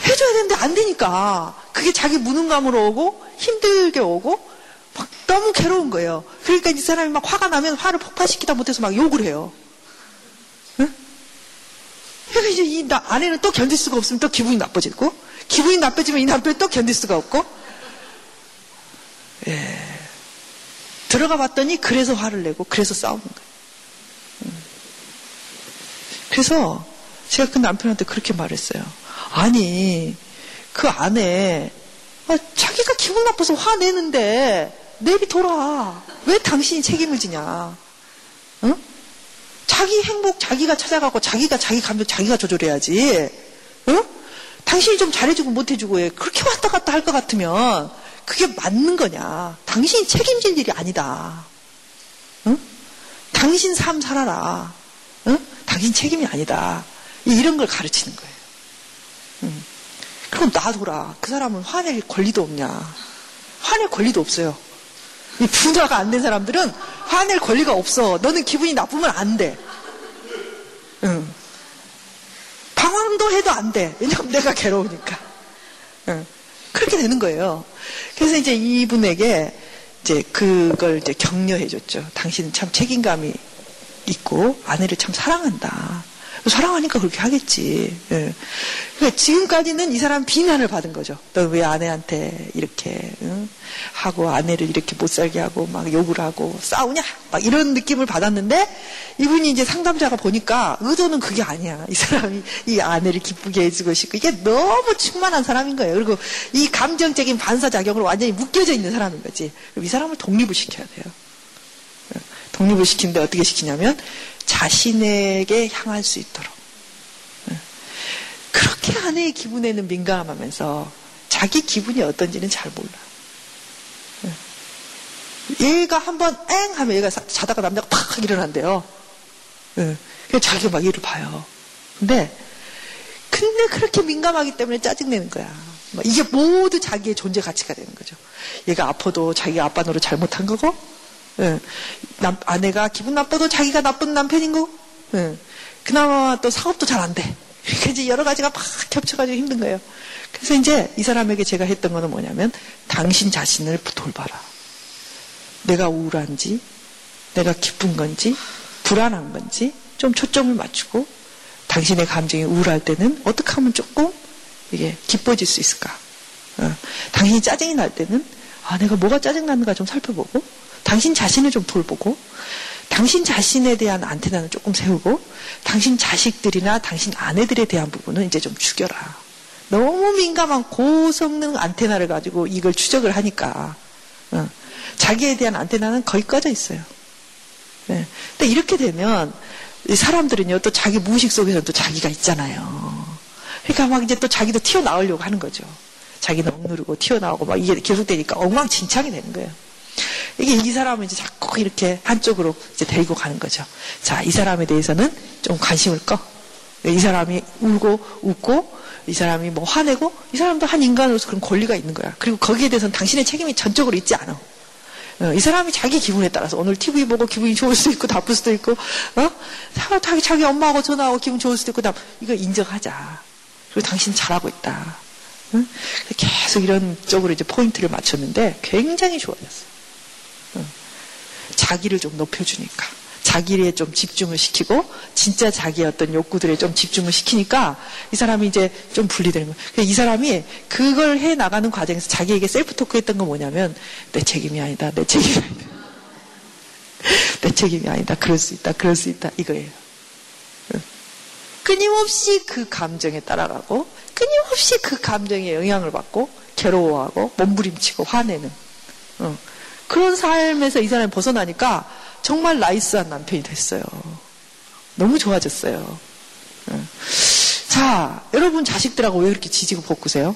S1: 해줘야 되는데 안 되니까. 그게 자기 무능감으로 오고 힘들게 오고 막 너무 괴로운 거예요. 그러니까 이 사람이 막 화가 나면 화를 폭발시키다 못해서 막 욕을 해요. 응? 그러니까 이제 이 아내는 또 견딜 수가 없으면 또 기분이 나빠지고 기분이 나빠지면 이 남편은 또 견딜 수가 없고 예. 들어가 봤더니 그래서 화를 내고 그래서 싸우는 거예요. 그래서 제가 그 남편한테 그렇게 말했어요. 아니, 그 안에, 아, 자기가 기분 나빠서 화내는데, 내비 돌아. 왜 당신이 책임을 지냐? 응? 자기 행복 자기가 찾아가고 자기가 자기 감정 자기가 조절해야지. 응? 당신이 좀 잘해주고 못해주고 해. 그렇게 왔다 갔다 할 것 같으면 그게 맞는 거냐. 당신이 책임질 일이 아니다. 응? 당신 삶 살아라. 응? 당신 책임이 아니다. 이런 걸 가르치는 거예요. 음. 그럼 놔둬라. 그 사람은 화낼 권리도 없냐. 화낼 권리도 없어요. 이 분화가 안 된 사람들은 화낼 권리가 없어. 너는 기분이 나쁘면 안 돼. 응. 방황도 해도 안 돼. 왜냐면 내가 괴로우니까. 응. 그렇게 되는 거예요. 그래서 이제 이분에게 이제 그걸 이제 격려해 줬죠. 당신은 참 책임감이 있고 아내를 참 사랑한다. 사랑하니까 그렇게 하겠지. 예. 그러니까 지금까지는 이 사람 비난을 받은 거죠. 너 왜 아내한테 이렇게 응? 하고 아내를 이렇게 못 살게 하고 막 욕을 하고 싸우냐? 막 이런 느낌을 받았는데 이분이 이제 상담자가 보니까 의도는 그게 아니야. 이 사람이 이 아내를 기쁘게 해주고 싶고 이게 너무 충만한 사람인 거예요. 그리고 이 감정적인 반사작용으로 완전히 묶여져 있는 사람인 거지. 이 사람을 독립을 시켜야 돼요. 예. 독립을 시키는데 어떻게 시키냐면 자신에게 향할 수 있도록. 예. 그렇게 아내의 기분에는 민감하면서 자기 기분이 어떤지는 잘 몰라. 예. 얘가 한번 엥 하면 얘가 자다가 남자가 팍 일어난대요. 예. 그래서 자기가 막 얘를 봐요. 근데, 근데 그렇게 민감하기 때문에 짜증내는 거야. 이게 모두 자기의 존재 가치가 되는 거죠. 얘가 아파도 자기가 아빠 노릇 잘못한 거고, 예. 남, 아내가 기분 나빠도 자기가 나쁜 남편인 거. 예. 그나마 또 사업도 잘 안 돼. 그러니까 여러 가지가 막 겹쳐가지고 힘든 거예요. 그래서 이제 이 사람에게 제가 했던 거는 뭐냐면 당신 자신을 돌봐라. 내가 우울한지, 내가 기쁜 건지, 불안한 건지 좀 초점을 맞추고 당신의 감정이 우울할 때는 어떻게 하면 조금 이게 기뻐질 수 있을까? 어. 당신이 짜증이 날 때는 아 내가 뭐가 짜증 나는가 좀 살펴보고 당신 자신을 좀 돌보고 당신 자신에 대한 안테나는 조금 세우고 당신 자식들이나 당신 아내들에 대한 부분은 이제 좀 죽여라. 너무 민감한 고성능 안테나를 가지고 이걸 추적을 하니까 어. 자기에 대한 안테나는 거의 꺼져 있어요. 네. 근데 이렇게 되면 사람들은요 또 자기 무의식 속에서 또 자기가 있잖아요. 그러니까 막 이제 또 자기도 튀어나오려고 하는 거죠. 자기는 억누르고 튀어나오고 막 이게 계속되니까 엉망진창이 되는 거예요. 이게 이 사람을 이제 자꾸 이렇게 한쪽으로 이제 데리고 가는 거죠. 자, 이 사람에 대해서는 좀 관심을 꺼. 이 사람이 울고 웃고 이 사람이 뭐 화내고 이 사람도 한 인간으로서 그런 권리가 있는 거야. 그리고 거기에 대해서는 당신의 책임이 전적으로 있지 않아. 어, 이 사람이 자기 기분에 따라서 오늘 TV 보고 기분이 좋을 수도 있고 나쁠 수도 있고 어? 자기 자기 엄마하고 전화하고 기분 좋을 수도 있고 나 이거 인정하자. 그리고 당신 잘하고 있다. 응? 계속 이런 쪽으로 이제 포인트를 맞췄는데 굉장히 좋아졌어요. 응. 자기를 좀 높여주니까. 자기에 좀 집중을 시키고 진짜 자기의 어떤 욕구들에 좀 집중을 시키니까 이 사람이 이제 좀 분리되는 거예요. 이 사람이 그걸 해 나가는 과정에서 자기에게 셀프 토크 했던 건 뭐냐면 내 책임이 아니다. 내 책임이 아니다. 내 책임이 아니다. 그럴 수 있다. 그럴 수 있다. 이거예요. 끊임없이 그 감정에 따라가고 끊임없이 그 감정에 영향을 받고 괴로워하고 몸부림치고 화내는 어. 그런 삶에서 이 사람이 벗어나니까 정말 나이스한 남편이 됐어요. 너무 좋아졌어요. 어. 자, 여러분 자식들하고 왜 그렇게 지지고 볶으세요?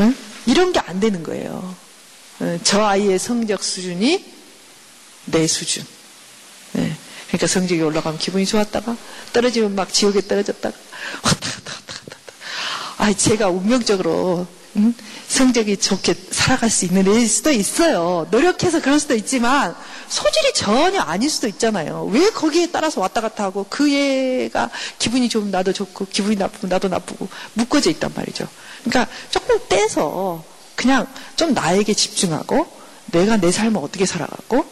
S1: 응? 이런 게 안 되는 거예요. 어, 저 아이의 성적 수준이 내 수준. 네. 그러니까 성적이 올라가면 기분이 좋았다가 떨어지면 막 지옥에 떨어졌다가 왔다 갔다 왔다 갔다. 아, 제가 운명적으로 음? 성적이 좋게 살아갈 수 있는 애일 수도 있어요. 노력해서 그럴 수도 있지만 소질이 전혀 아닐 수도 있잖아요. 왜 거기에 따라서 왔다 갔다 하고 그 애가 기분이 좋으면 나도 좋고 기분이 나쁘면 나도 나쁘고 묶어져 있단 말이죠. 그러니까 조금 떼서 그냥 좀 나에게 집중하고 내가 내 삶을 어떻게 살아가고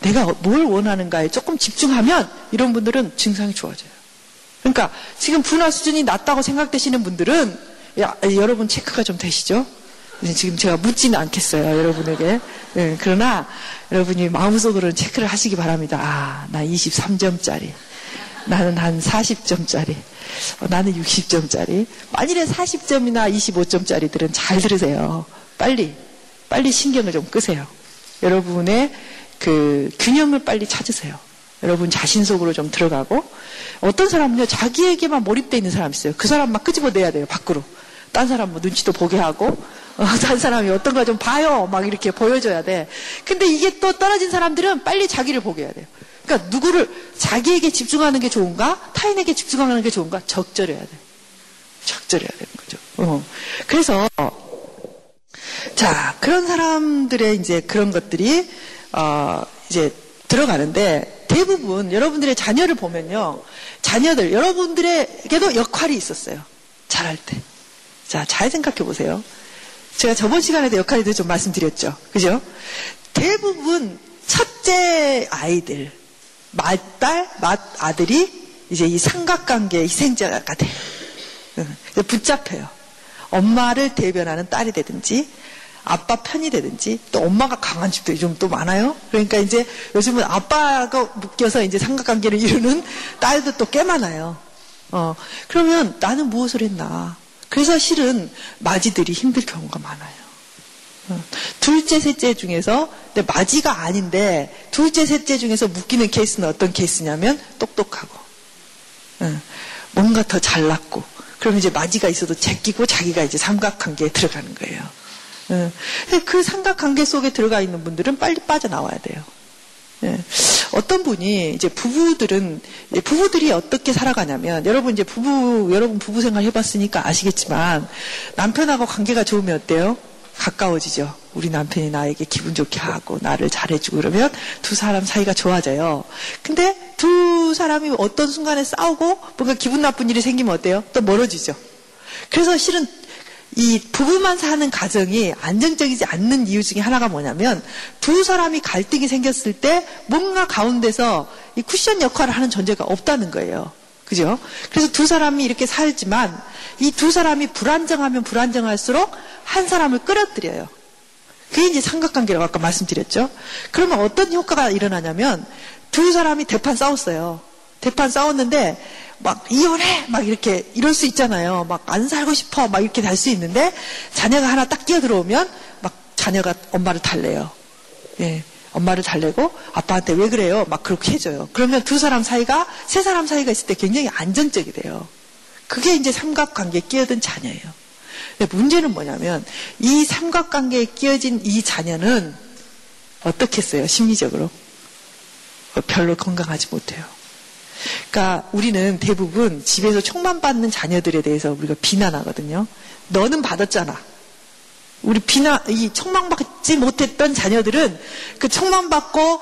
S1: 내가 뭘 원하는가에 조금 집중하면 이런 분들은 증상이 좋아져요. 그러니까 지금 분화 수준이 낮다고 생각되시는 분들은 야, 여러분 체크가 좀 되시죠? 지금 제가 묻지는 않겠어요, 여러분에게. 네, 그러나 여러분이 마음속으로는 체크를 하시기 바랍니다. 아, 나 23점짜리. 나는 한 40점짜리. 어, 나는 60점짜리. 만일에 40점이나 25점짜리들은 잘 들으세요. 빨리, 빨리 신경을 좀 끄세요. 여러분의 그 균형을 빨리 찾으세요. 여러분 자신 속으로 좀 들어가고 어떤 사람은요 자기에게만 몰입되어 있는 사람 있어요. 그 사람 막 끄집어내야 돼요 밖으로. 딴 사람 뭐 눈치도 보게 하고 어, 딴 사람이 어떤 거좀 봐요 막 이렇게 보여줘야 돼. 근데 이게 또 떨어진 사람들은 빨리 자기를 보게 해야 돼요. 그러니까 누구를 자기에게 집중하는 게 좋은가 타인에게 집중하는 게 좋은가 적절해야 돼. 적절해야 되는 거죠. 어. 그래서 자 그런 사람들의 이제 그런 것들이 어, 이제 들어가는데 대부분 여러분들의 자녀를 보면요. 자녀들, 여러분들에게도 역할이 있었어요. 잘할 때. 자, 잘 생각해 보세요. 제가 저번 시간에도 역할에 대해서 좀 말씀드렸죠. 그죠? 대부분 첫째 아이들, 맏딸, 맏아들이 이제 이 삼각관계의 희생자가 돼요. 붙잡혀요. 엄마를 대변하는 딸이 되든지 아빠 편이 되든지 또 엄마가 강한 집도 요즘 또 많아요. 그러니까 이제 요즘은 아빠가 묶여서 이제 삼각관계를 이루는 딸도 또 꽤 많아요. 어, 그러면 나는 무엇을 했나? 그래서 실은 마지들이 힘들 경우가 많아요. 어, 둘째, 셋째 중에서 마지가 아닌데 둘째, 셋째 중에서 묶이는 케이스는 어떤 케이스냐면 똑똑하고 어, 뭔가 더 잘났고 그러면 이제 마지가 있어도 제끼고 자기가 이제 삼각관계에 들어가는 거예요. 예. 그 삼각관계 속에 들어가 있는 분들은 빨리 빠져나와야 돼요. 예. 어떤 분이 이제 부부들은 이제 부부들이 어떻게 살아가냐면 여러분 이제 부부 여러분 부부 생활 해봤으니까 아시겠지만 남편하고 관계가 좋으면 어때요? 가까워지죠. 우리 남편이 나에게 기분 좋게 하고 나를 잘해주고 그러면 두 사람 사이가 좋아져요. 근데 두 사람이 어떤 순간에 싸우고 뭔가 기분 나쁜 일이 생기면 어때요? 또 멀어지죠. 그래서 실은 이 부부만 사는 가정이 안정적이지 않는 이유 중에 하나가 뭐냐면 두 사람이 갈등이 생겼을 때 뭔가 가운데서 이 쿠션 역할을 하는 존재가 없다는 거예요. 그죠? 그래서 두 사람이 이렇게 살지만 이 두 사람이 불안정하면 불안정할수록 한 사람을 끌어들여요. 그게 이제 삼각관계라고 아까 말씀드렸죠. 그러면 어떤 효과가 일어나냐면 두 사람이 대판 싸웠어요. 대판 싸웠는데 막 이혼해 막 이렇게 이럴 수 있잖아요. 막 안 살고 싶어 막 이렇게 될 수 있는데 자녀가 하나 딱 끼어 들어오면 막 자녀가 엄마를 달래요. 예. 엄마를 달래고 아빠한테 왜 그래요? 막 그렇게 해줘요. 그러면 두 사람 사이가 세 사람 사이가 있을 때 굉장히 안정적이 돼요. 그게 이제 삼각관계에 끼어든 자녀예요. 근데 문제는 뭐냐면 이 삼각관계에 끼어진 이 자녀는 어떻겠어요? 심리적으로 별로 건강하지 못해요. 그러니까 우리는 대부분 집에서 총만 받는 자녀들에 대해서 우리가 비난하거든요. 너는 받았잖아. 우리 비난, 이 청망받지 못했던 자녀들은 그 청망받고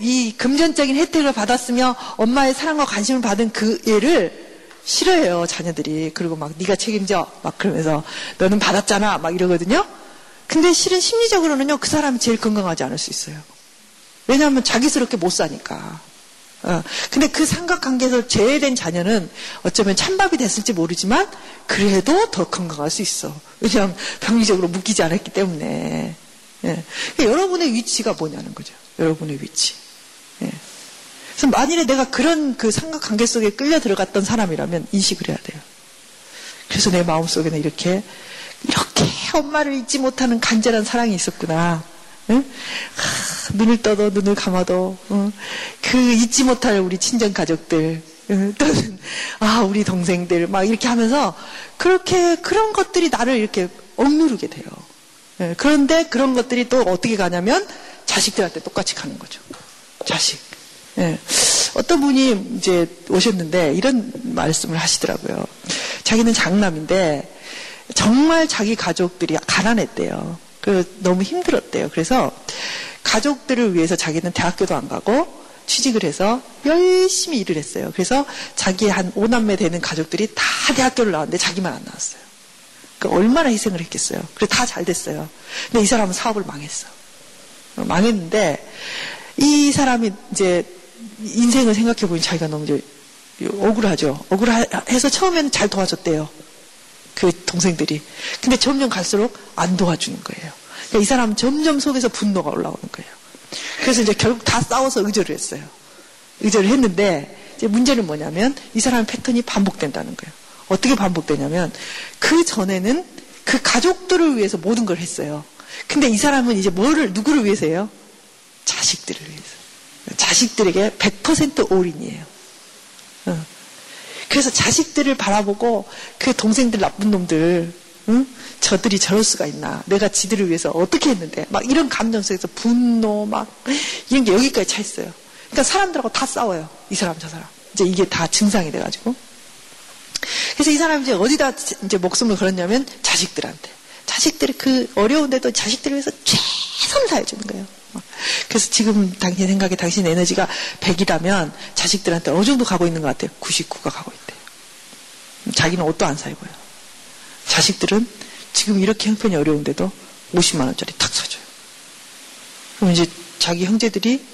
S1: 이 금전적인 혜택을 받았으며 엄마의 사랑과 관심을 받은 그 애를 싫어해요, 자녀들이. 그리고 막 네가 책임져. 막 그러면서 너는 받았잖아. 막 이러거든요. 근데 실은 심리적으로는요, 그 사람이 제일 건강하지 않을 수 있어요. 왜냐하면 자기스럽게 못 사니까. 어, 근데 그 삼각관계에서 제외된 자녀는 어쩌면 찬밥이 됐을지 모르지만 그래도 더 건강할 수 있어. 왜냐하면 병리적으로 묶이지 않았기 때문에. 예. 그러니까 여러분의 위치가 뭐냐는 거죠. 여러분의 위치. 예. 그래서 만일에 내가 그런 그 삼각관계 속에 끌려 들어갔던 사람이라면 인식을 해야 돼요. 그래서 내 마음속에는 이렇게 이렇게 엄마를 잊지 못하는 간절한 사랑이 있었구나. 눈을 떠도 눈을 감아도 응? 그 잊지 못할 우리 친정 가족들 응? 또는 아 우리 동생들 막 이렇게 하면서 그렇게 그런 것들이 나를 이렇게 억누르게 돼요. 예, 그런데 그런 것들이 또 어떻게 가냐면 자식들한테 똑같이 가는 거죠. 자식. 예. 어떤 분이 이제 오셨는데 이런 말씀을 하시더라고요. 자기는 장남인데 정말 자기 가족들이 가난했대요. 그 너무 힘들었대요. 그래서 가족들을 위해서 자기는 대학교도 안 가고 취직을 해서 열심히 일을 했어요. 그래서 자기 한 5남매 되는 가족들이 다 대학교를 나왔는데 자기만 안 나왔어요. 그러니까 얼마나 희생을 했겠어요. 그래서 다 잘 됐어요. 근데 이 사람은 사업을 망했어. 망했는데 이 사람이 이제 인생을 생각해 보니 자기가 너무 이제 억울하죠. 억울해서 처음에는 잘 도와줬대요. 그 동생들이. 근데 점점 갈수록 안 도와주는 거예요. 그러니까 이 사람은 점점 속에서 분노가 올라오는 거예요. 그래서 이제 결국 다 싸워서 의절을 했어요. 의절을 했는데 이제 문제는 뭐냐면 이 사람의 패턴이 반복된다는 거예요. 어떻게 반복되냐면 그 전에는 그 가족들을 위해서 모든 걸 했어요. 근데 이 사람은 이제 뭐를 누구를 위해서 해요? 자식들을 위해서. 자식들에게 100% 올인이에요. 어. 그래서 자식들을 바라보고 그 동생들 나쁜 놈들, 응? 저들이 저럴 수가 있나. 내가 지들을 위해서 어떻게 했는데. 막 이런 감정 속에서 분노, 막, 이런 게 여기까지 차 있어요. 그러니까 사람들하고 다 싸워요. 이 사람, 저 사람. 이제 이게 다 증상이 돼가지고. 그래서 이 사람이 이제 어디다 이제 목숨을 걸었냐면 자식들한테. 자식들이 그 어려운데도 자식들을 위해서 최선을 다해주는 거예요. 그래서 지금 당신 생각에 당신 에너지가 100이라면 자식들한테 어느 정도 가고 있는 것 같아요? 99가 가고 있대요. 자기는 옷도 안 사입어요. 자식들은 지금 이렇게 형편이 어려운데도 50만 원짜리 탁 사줘요. 그럼 이제 자기 형제들이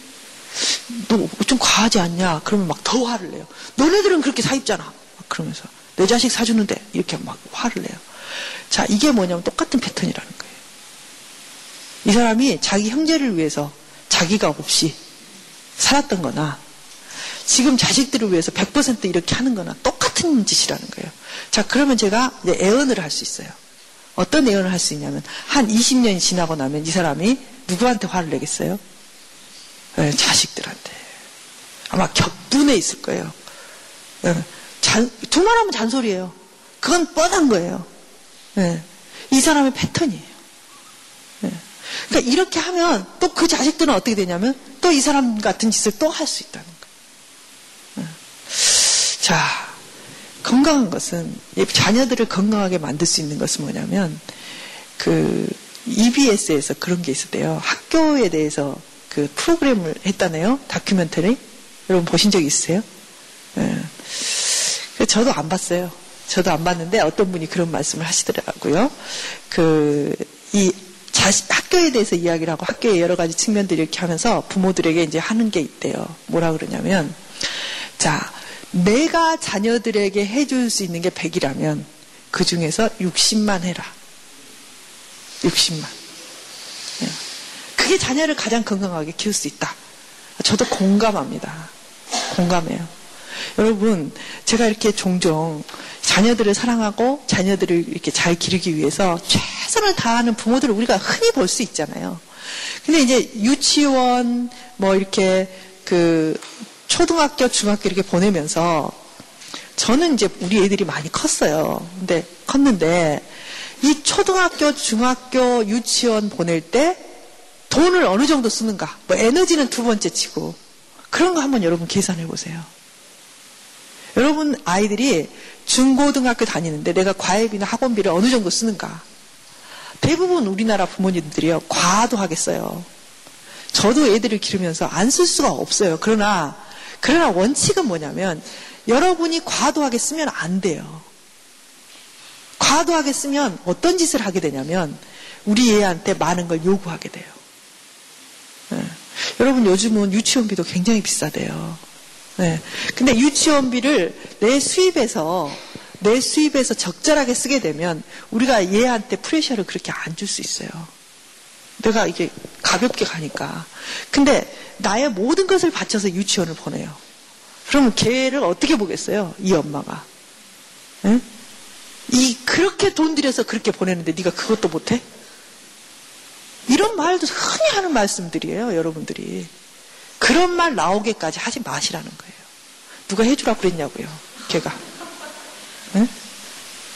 S1: 너 좀 과하지 않냐? 그러면 막 더 화를 내요. 너네들은 그렇게 사 입잖아. 그러면서 내 자식 사주는데 이렇게 막 화를 내요. 자, 이게 뭐냐면 똑같은 패턴이라는 거예요. 이 사람이 자기 형제를 위해서 자기가 없이 살았던 거나 지금 자식들을 위해서 100% 이렇게 하는 거나 똑같은 짓이라는 거예요. 자, 그러면 제가 이제 애언을 할 수 있어요. 어떤 애언을 할 수 있냐면 한 20년이 지나고 나면 이 사람이 누구한테 화를 내겠어요? 네, 자식들한테. 아마 격분해 있을 거예요. 네, 잔, 두말하면 잔소리예요. 그건 뻔한 거예요. 네, 이 사람의 패턴이에요. 그러니까 이렇게 하면 또 그 자식들은 어떻게 되냐면 또 이 사람 같은 짓을 또 할 수 있다는 거예요. 자, 건강한 것은 자녀들을 건강하게 만들 수 있는 것은 뭐냐면 그 EBS에서 그런 게 있었대요. 학교에 대해서 그 프로그램을 했다네요. 다큐멘터리. 여러분 보신 적 있으세요? 네. 저도 안 봤어요. 저도 안 봤는데 어떤 분이 그런 말씀을 하시더라고요. 그, 이 자식, 학교에 대해서 이야기를 하고 학교의 여러 가지 측면들 이렇게 하면서 부모들에게 이제 하는 게 있대요. 뭐라 그러냐면, 자, 내가 자녀들에게 해줄 수 있는 게 100이라면 그 중에서 60만 해라. 60만. 예. 그게 자녀를 가장 건강하게 키울 수 있다. 저도 공감합니다. 공감해요. 여러분, 제가 이렇게 종종 자녀들을 사랑하고 자녀들을 이렇게 잘 기르기 위해서 최선을 다하는 부모들을 우리가 흔히 볼 수 있잖아요. 근데 이제 유치원, 뭐 이렇게 그 초등학교, 중학교 이렇게 보내면서 저는 이제 우리 애들이 많이 컸어요. 근데 컸는데 이 초등학교, 중학교, 유치원 보낼 때 돈을 어느 정도 쓰는가? 뭐 에너지는 두 번째 치고 그런 거 한번 여러분 계산해 보세요. 여러분 아이들이 중고등학교 다니는데 내가 과외비나 학원비를 어느 정도 쓰는가? 대부분 우리나라 부모님들이요 과도하겠어요. 저도 애들을 기르면서 안 쓸 수가 없어요. 그러나 그러나 원칙은 뭐냐면 여러분이 과도하게 쓰면 안 돼요. 과도하게 쓰면 어떤 짓을 하게 되냐면 우리 애한테 많은 걸 요구하게 돼요. 네. 여러분 요즘은 유치원비도 굉장히 비싸대요. 네. 근데 유치원비를 내 수입에서 내 수입에서 적절하게 쓰게 되면 우리가 얘한테 프레셔를 그렇게 안 줄 수 있어요. 내가 이게 가볍게 가니까. 근데 나의 모든 것을 바쳐서 유치원을 보내요. 그러면 걔를 어떻게 보겠어요? 이 엄마가. 네? 이 그렇게 돈 들여서 그렇게 보내는데 네가 그것도 못해? 이런 말도 흔히 하는 말씀들이에요, 여러분들이. 그런 말 나오게까지 하지 마시라는 거예요. 누가 해주라 그랬냐고요, 걔가. 네?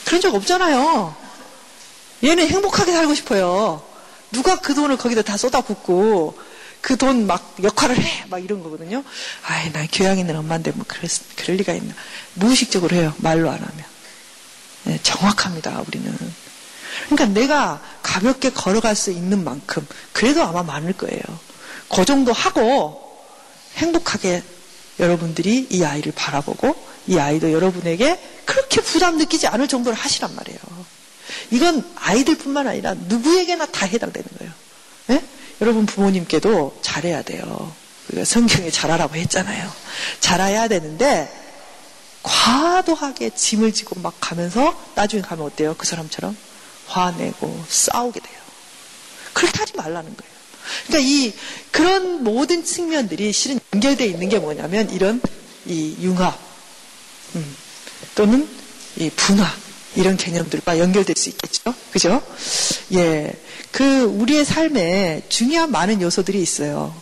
S1: 그런 적 없잖아요. 얘는 행복하게 살고 싶어요. 누가 그 돈을 거기다 다 쏟아붓고 그 돈 막 역할을 해. 막 이런 거거든요. 아이, 난 교양 있는 엄마인데 뭐 그럴, 그럴 리가 있나. 무의식적으로 해요. 말로 안 하면. 네, 정확합니다, 우리는. 그러니까 내가 가볍게 걸어갈 수 있는 만큼 그래도 아마 많을 거예요. 그 정도 하고 행복하게 여러분들이 이 아이를 바라보고 이 아이도 여러분에게 그렇게 부담 느끼지 않을 정도로 하시란 말이에요. 이건 아이들뿐만 아니라 누구에게나 다 해당되는 거예요. 네? 여러분 부모님께도 잘해야 돼요. 우리가 성경에 잘하라고 했잖아요. 잘해야 되는데 과도하게 짐을 지고 막 가면서 나중에 가면 어때요? 그 사람처럼 화내고 싸우게 돼요. 그렇게 하지 말라는 거예요. 그러니까 이 그런 모든 측면들이 실은 연결되어 있는 게 뭐냐면 이런 이 융합 음, 또는 이 분화 이런 개념들과 연결될 수 있겠죠. 그죠? 예. 그 우리의 삶에 중요한 많은 요소들이 있어요.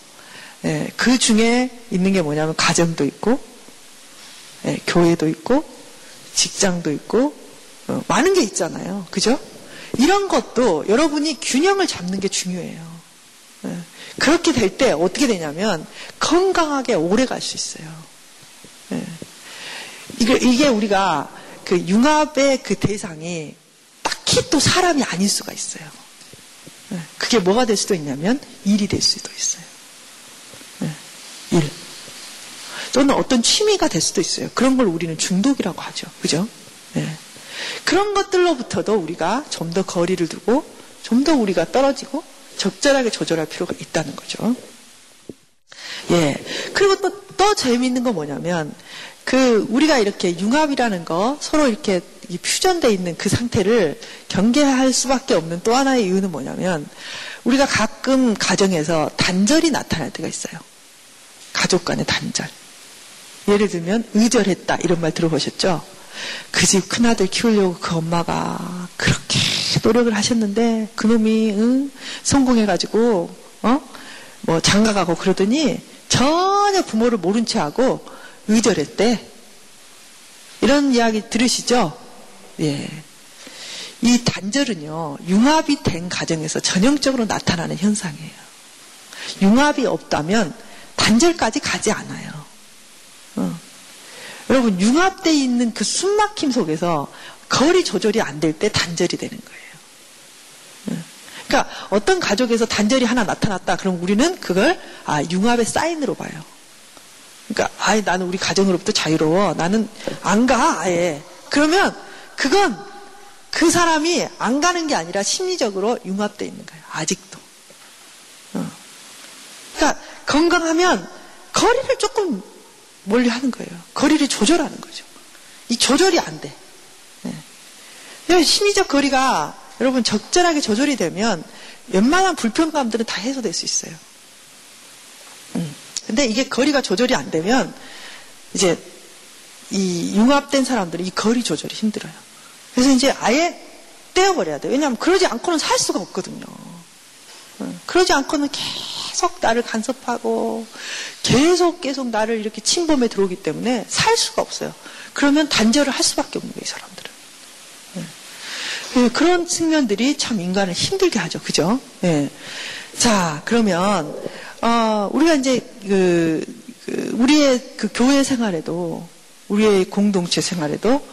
S1: 예, 그 중에 있는 게 뭐냐면 가정도 있고 예, 교회도 있고 직장도 있고 어, 많은 게 있잖아요. 그죠? 이런 것도 여러분이 균형을 잡는 게 중요해요. 예. 그렇게 될 때 어떻게 되냐면 건강하게 오래 갈 수 있어요. 예. 이게, 이게 우리가 그 융합의 그 대상이 딱히 또 사람이 아닐 수가 있어요. 예. 그게 뭐가 될 수도 있냐면 일이 될 수도 있어요. 일. 또는 어떤 취미가 될 수도 있어요. 그런 걸 우리는 중독이라고 하죠. 그죠? 네. 그런 것들로부터도 우리가 좀 더 거리를 두고 좀 더 우리가 떨어지고 적절하게 조절할 필요가 있다는 거죠. 예. 그리고 또, 더 재미있는 건 뭐냐면, 그, 우리가 이렇게 융합이라는 거, 서로 이렇게 퓨전되어 있는 그 상태를 경계할 수밖에 없는 또 하나의 이유는 뭐냐면, 우리가 가끔 가정에서 단절이 나타날 때가 있어요. 가족 간의 단절. 예를 들면, 의절했다. 이런 말 들어보셨죠? 그 집 큰아들 키우려고 그 엄마가 그렇게 노력을 하셨는데 그놈이 응? 성공해가지고 어? 뭐 장가가고 그러더니 전혀 부모를 모른 채 하고 의절했대. 이런 이야기 들으시죠? 예. 이 단절은요, 융합이 된 가정에서 전형적으로 나타나는 현상이에요. 융합이 없다면 단절까지 가지 않아요. 어. 여러분 융합되어 있는 그 숨막힘 속에서 거리 조절이 안 될 때 단절이 되는 거예요. 예. 그러니까 어떤 가족에서 단절이 하나 나타났다. 그럼 우리는 그걸 아 융합의 사인으로 봐요. 그러니까 아예 나는 우리 가정으로부터 자유로워. 나는 안 가. 아예. 그러면 그건 그 사람이 안 가는 게 아니라 심리적으로 융합되어 있는 거예요. 아직도. 어. 그러니까 건강하면 거리를 조금 멀리 하는 거예요. 거리를 조절하는 거죠. 이 조절이 안 돼. 네. 심리적 거리가 여러분 적절하게 조절이 되면 웬만한 불편감들은 다 해소될 수 있어요. 음. 근데 이게 거리가 조절이 안 되면 이제 이 융합된 사람들은 이 거리 조절이 힘들어요. 그래서 이제 아예 떼어버려야 돼요. 왜냐하면 그러지 않고는 살 수가 없거든요. 어, 그러지 않고는 계속 나를 간섭하고 계속 계속 나를 이렇게 침범에 들어오기 때문에 살 수가 없어요. 그러면 단절을 할 수밖에 없는 거예요, 이 사람들은. 예. 그런 측면들이 참 인간을 힘들게 하죠. 그죠? 예. 자, 그러면, 어, 우리가 이제 그, 그, 우리의 그 교회 생활에도, 우리의 공동체 생활에도,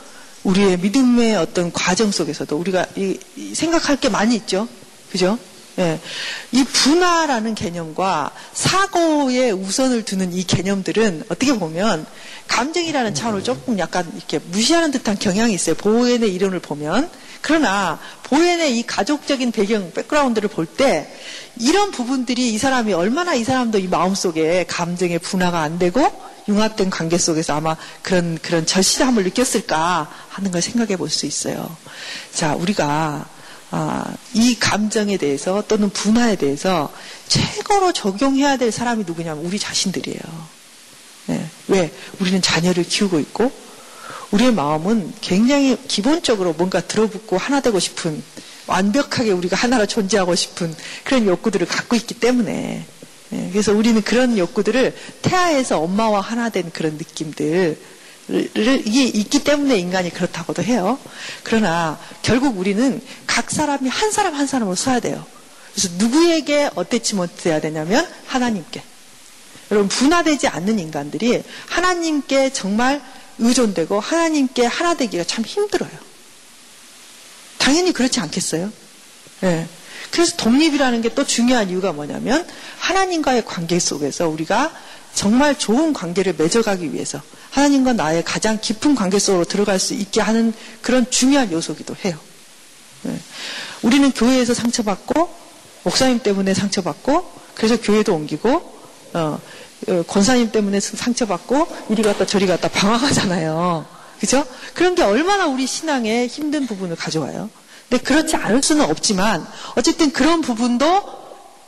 S1: 우리의 믿음의 어떤 과정 속에서도 우리가 이, 이 생각할 게 많이 있죠. 그죠? 예. 이 분화라는 개념과 사고에 우선을 두는 이 개념들은 어떻게 보면 감정이라는 차원을 조금 약간 이렇게 무시하는 듯한 경향이 있어요. 보엔의 이론을 보면. 그러나 보엔의 이 가족적인 배경, 백그라운드를 볼 때 이런 부분들이 이 사람이 얼마나 이 사람도 이 마음속에 감정의 분화가 안 되고 융합된 관계 속에서 아마 그런 그런 절실함을 느꼈을까 하는 걸 생각해 볼 수 있어요. 자, 우리가 아, 이 감정에 대해서 또는 분화에 대해서 최고로 적용해야 될 사람이 누구냐면 우리 자신들이에요. 네. 왜? 우리는 자녀를 키우고 있고 우리의 마음은 굉장히 기본적으로 뭔가 들어붙고 하나 되고 싶은 완벽하게 우리가 하나로 존재하고 싶은 그런 욕구들을 갖고 있기 때문에 네. 그래서 우리는 그런 욕구들을 태아에서 엄마와 하나 된 그런 느낌들 이게 있기 때문에 인간이 그렇다고도 해요. 그러나 결국 우리는 각 사람이 한 사람 한 사람으로 써야 돼요. 그래서 누구에게 어땠지 못해야 되냐면 하나님께. 여러분 분화되지 않는 인간들이 하나님께 정말 의존되고 하나님께 하나 되기가 참 힘들어요. 당연히 그렇지 않겠어요? 네. 그래서 독립이라는 게 또 중요한 이유가 뭐냐면 하나님과의 관계 속에서 우리가 정말 좋은 관계를 맺어가기 위해서 하나님과 나의 가장 깊은 관계 속으로 들어갈 수 있게 하는 그런 중요한 요소기도 해요. 네. 우리는 교회에서 상처받고 목사님 때문에 상처받고 그래서 교회도 옮기고 어, 어, 권사님 때문에 상처받고 이리 갔다 저리 갔다 방황하잖아요. 그죠? 그런 게 얼마나 우리 신앙에 힘든 부분을 가져와요. 근데 그렇지 않을 수는 없지만 어쨌든 그런 부분도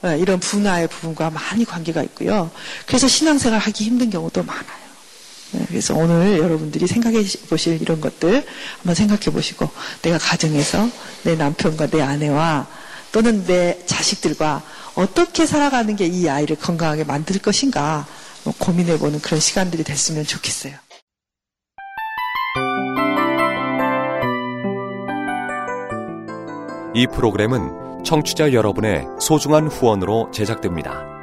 S1: 예, 이런 분화의 부분과 많이 관계가 있고요. 그래서 신앙생활 하기 힘든 경우도 많아요. 예, 그래서 오늘 여러분들이 생각해 보실 이런 것들 한번 생각해 보시고 내가 가정에서 내 남편과 내 아내와 또는 내 자식들과 어떻게 살아가는 게 이 아이를 건강하게 만들 것인가 뭐 고민해 보는 그런 시간들이 됐으면 좋겠어요.
S2: 이 프로그램은 청취자 여러분의 소중한 후원으로 제작됩니다.